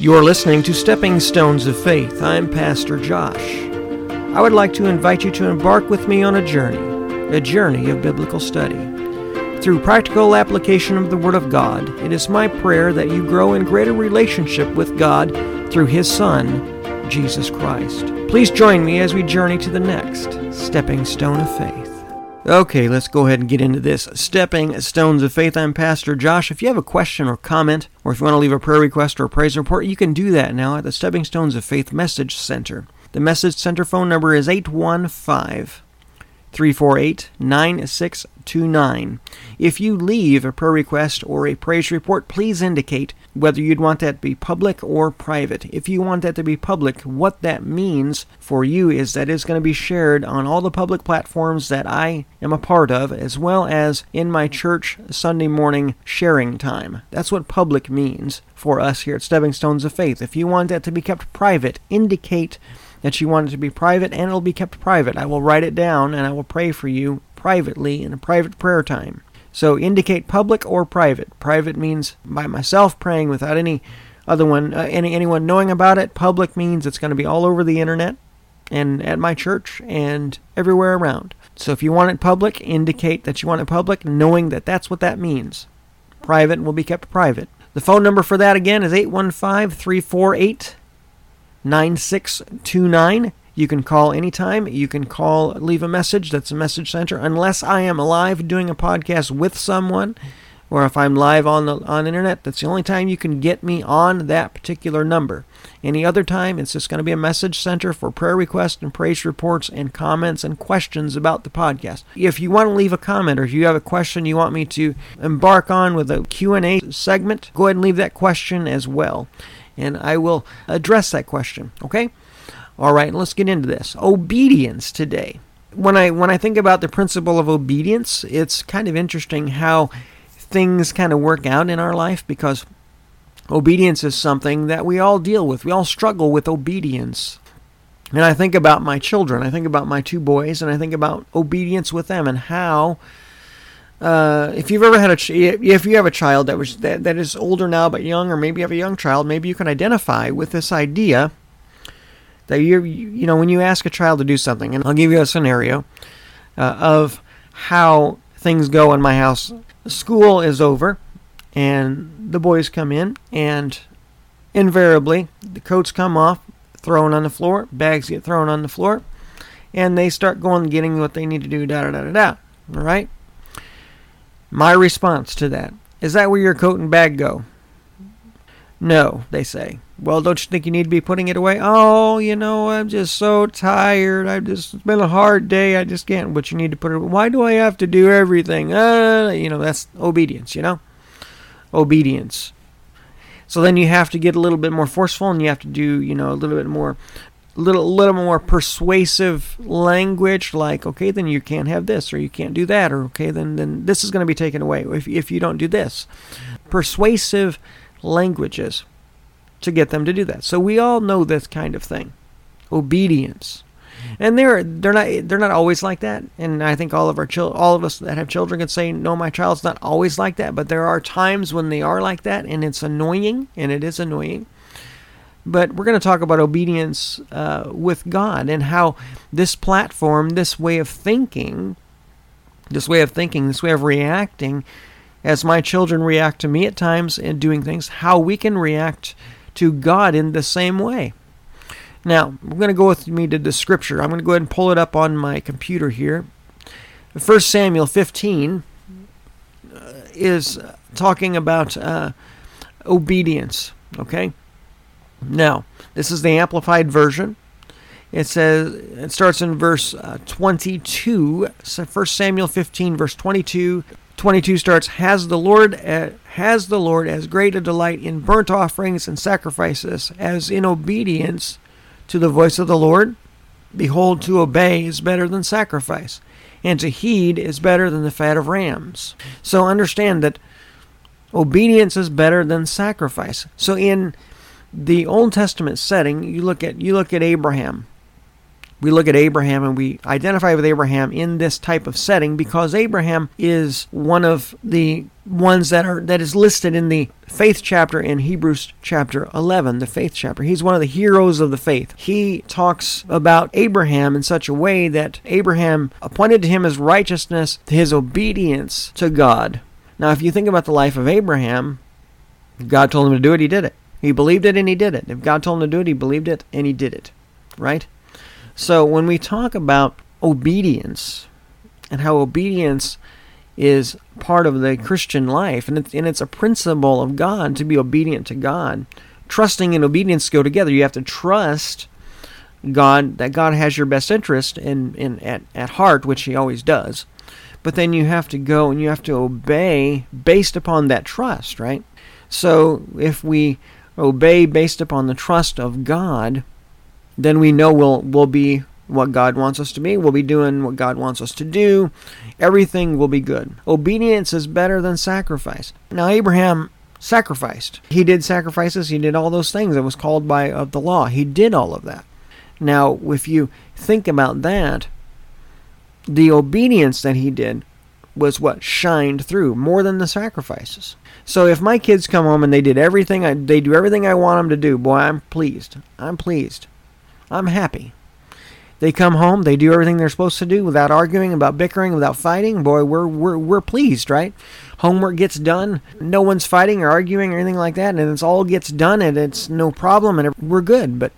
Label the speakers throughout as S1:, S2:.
S1: You're listening to Stepping Stones of Faith. I'm Pastor Josh. I would like to invite you to embark with me on a journey, a journey of biblical study. Through practical application of the Word of God, it is my prayer that you grow in greater relationship with God through His Son, Jesus Christ. Please join me as we journey to the next stepping stone of faith. Okay, let's go ahead and get into this. Stepping Stones of Faith. I'm Pastor Josh. If you have a question or comment, or if you want to leave a prayer request or a praise report, you can do that now at the Stepping Stones of Faith Message Center. The Message Center phone number is 815 348 9629. If you leave a prayer request or a praise report, please indicate whether you'd want that to be public or private. If you want that to be public, what that means for you is that it's going to be shared on all the public platforms that I am a part of, as well as in my church Sunday morning sharing time. That's what public means for us here at Stepping Stones of Faith. If you want that to be kept private, indicate that you want it to be private and it'll be kept private. I will write it down and I will pray for you privately in a private prayer time. So indicate public or private. Private means by myself praying without any other one, uh, any anyone knowing about it. Public means it's going to be all over the internet and at my church and everywhere around. So if you want it public, indicate that you want it public, knowing that that's what that means. Private will be kept private. The phone number for that again is 815 348 9629. You can call anytime. You can call, leave a message. That's a message center. Unless I am live doing a podcast with someone, or if I'm live on the on internet, that's the only time you can get me on that particular number. Any other time, it's just going to be a message center for prayer requests and praise reports and comments and questions about the podcast. If you want to leave a comment or if you have a question you want me to embark on with a Q&A segment, go ahead and leave that question as well, and I will address that question. Okay. All right, let's get into this. Obedience today. When I when I think about the principle of obedience, it's kind of interesting how things kind of work out in our life because obedience is something that we all deal with. We all struggle with obedience. And I think about my children. I think about my two boys, and I think about obedience with them and how. Uh, if you've ever had a ch- if you have a child that was that, that is older now but young, or maybe you have a young child, maybe you can identify with this idea that you you know when you ask a child to do something, and I'll give you a scenario uh, of how things go in my house. School is over, and the boys come in, and invariably the coats come off, thrown on the floor, bags get thrown on the floor, and they start going getting what they need to do. Da da da da da. All right. My response to that is that where your coat and bag go? No, they say. Well, don't you think you need to be putting it away? Oh, you know, I'm just so tired. I've just it's been a hard day. I just can't. But you need to put it. Away. Why do I have to do everything? Uh, you know, that's obedience. You know, obedience. So then you have to get a little bit more forceful, and you have to do, you know, a little bit more, little, little more persuasive language. Like, okay, then you can't have this, or you can't do that, or okay, then then this is going to be taken away if if you don't do this. Persuasive languages to get them to do that. So we all know this kind of thing. Obedience. And they're they're not they're not always like that. And I think all of our chil- all of us that have children can say, "No, my child's not always like that." But there are times when they are like that, and it's annoying, and it is annoying. But we're going to talk about obedience uh, with God and how this platform, this way of thinking, this way of thinking, this way of reacting, as my children react to me at times in doing things, how we can react to God in the same way. Now, we're going to go with me to the scripture. I'm going to go ahead and pull it up on my computer here. 1 Samuel 15 uh, is talking about uh, obedience. Okay? Now, this is the Amplified Version. It says, it starts in verse uh, 22, 1 Samuel 15, verse 22 22 starts has the lord uh, has the lord as great a delight in burnt offerings and sacrifices as in obedience to the voice of the lord? Behold to obey is better than sacrifice and to heed is better than the fat of rams. So understand that obedience is better than sacrifice. So in the old testament setting you look at you look at abraham we look at Abraham and we identify with Abraham in this type of setting because Abraham is one of the ones that are that is listed in the faith chapter in Hebrews chapter 11 the faith chapter. He's one of the heroes of the faith. He talks about Abraham in such a way that Abraham appointed to him his righteousness his obedience to God. Now if you think about the life of Abraham God told him to do it he did it. He believed it and he did it. If God told him to do it he believed it and he did it right so when we talk about obedience and how obedience is part of the Christian life, and it's, and it's a principle of God to be obedient to God. Trusting and obedience go together. You have to trust God that God has your best interest in, in at, at heart, which He always does. But then you have to go and you have to obey based upon that trust, right? So if we obey based upon the trust of God, then we know we'll we'll be what God wants us to be. We'll be doing what God wants us to do. Everything will be good. Obedience is better than sacrifice. Now Abraham sacrificed. He did sacrifices. He did all those things that was called by of the law. He did all of that. Now, if you think about that, the obedience that he did was what shined through more than the sacrifices. So if my kids come home and they did everything I, they do everything I want them to do, boy, I'm pleased. I'm pleased. I'm happy. They come home, they do everything they're supposed to do without arguing, about bickering, without fighting. Boy, we're we're we're pleased, right? Homework gets done, no one's fighting or arguing or anything like that, and it's all gets done and it's no problem and we're good. But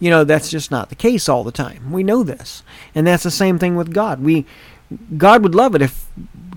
S1: you know, that's just not the case all the time. We know this. And that's the same thing with God. We God would love it if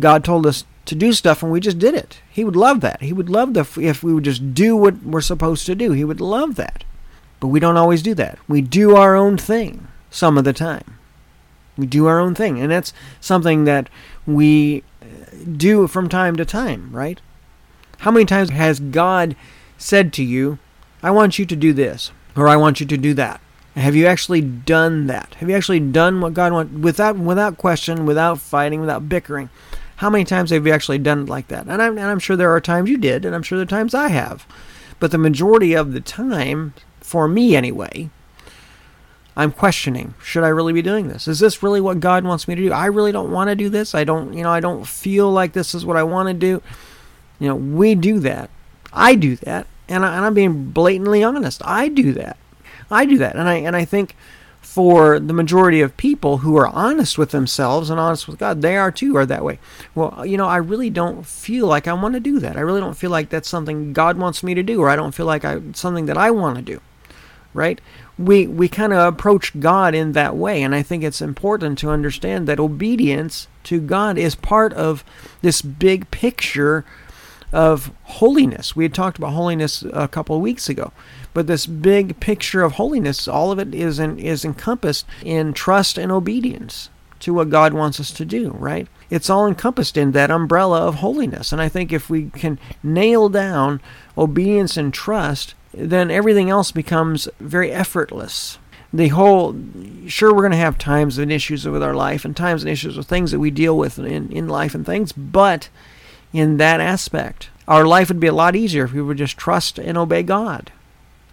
S1: God told us to do stuff and we just did it. He would love that. He would love the if we would just do what we're supposed to do. He would love that. But we don't always do that. We do our own thing some of the time. We do our own thing. And that's something that we uh, do from time to time, right? How many times has God said to you, I want you to do this, or I want you to do that? Have you actually done that? Have you actually done what God wants without without question, without fighting, without bickering? How many times have you actually done it like that? And I'm, and I'm sure there are times you did, and I'm sure there are times I have. But the majority of the time, for me anyway, I'm questioning, should I really be doing this? Is this really what God wants me to do? I really don't want to do this. I don't, you know, I don't feel like this is what I want to do. You know, we do that. I do that. And, I, and I'm being blatantly honest. I do that. I do that. And I, and I think for the majority of people who are honest with themselves and honest with God, they are too, are that way. Well, you know, I really don't feel like I want to do that. I really don't feel like that's something God wants me to do, or I don't feel like I, something that I want to do right? We we kind of approach God in that way, and I think it's important to understand that obedience to God is part of this big picture of holiness. We had talked about holiness a couple of weeks ago, but this big picture of holiness, all of it is in, is encompassed in trust and obedience to what God wants us to do, right? It's all encompassed in that umbrella of holiness. And I think if we can nail down obedience and trust, then everything else becomes very effortless. The whole, sure, we're going to have times and issues with our life and times and issues with things that we deal with in, in life and things, but in that aspect, our life would be a lot easier if we would just trust and obey God.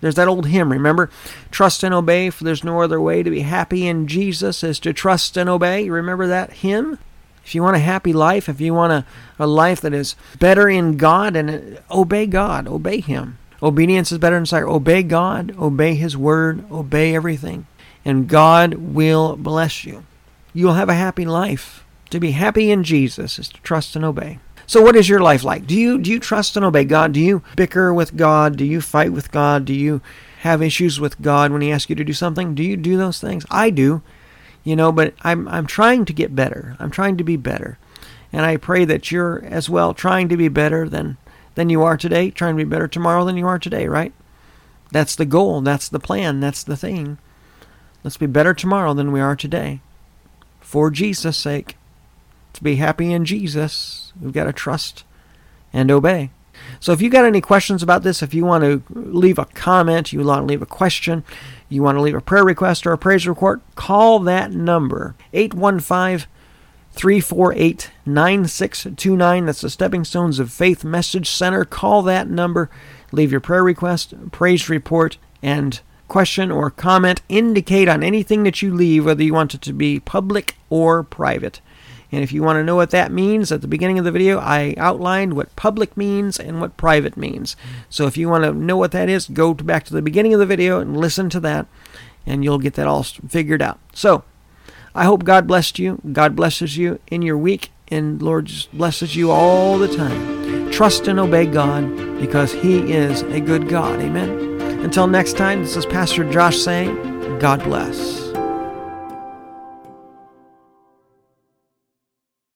S1: There's that old hymn, remember? Trust and obey, for there's no other way to be happy in Jesus is to trust and obey. You remember that hymn? If you want a happy life, if you want a, a life that is better in God, and uh, obey God, obey Him. Obedience is better than sacrifice. Obey God, obey His word, obey everything, and God will bless you. You'll have a happy life. To be happy in Jesus is to trust and obey. So what is your life like? Do you do you trust and obey God? Do you bicker with God? Do you fight with God? Do you have issues with God when he asks you to do something? Do you do those things? I do. You know, but I'm I'm trying to get better. I'm trying to be better. And I pray that you're as well trying to be better than than you are today, trying to be better tomorrow than you are today, right? That's the goal. That's the plan. That's the thing. Let's be better tomorrow than we are today. For Jesus' sake. To be happy in Jesus, we've got to trust and obey. So if you got any questions about this, if you want to leave a comment, you want to leave a question, you want to leave a prayer request or a praise report, call that number 815 348 9629. That's the Stepping Stones of Faith Message Center. Call that number, leave your prayer request, praise report, and question or comment indicate on anything that you leave whether you want it to be public or private. And if you want to know what that means, at the beginning of the video, I outlined what public means and what private means. So if you want to know what that is, go back to the beginning of the video and listen to that, and you'll get that all figured out. So I hope God blessed you. God blesses you in your week, and Lord blesses you all the time. Trust and obey God because He is a good God. Amen. Until next time, this is Pastor Josh saying, God bless.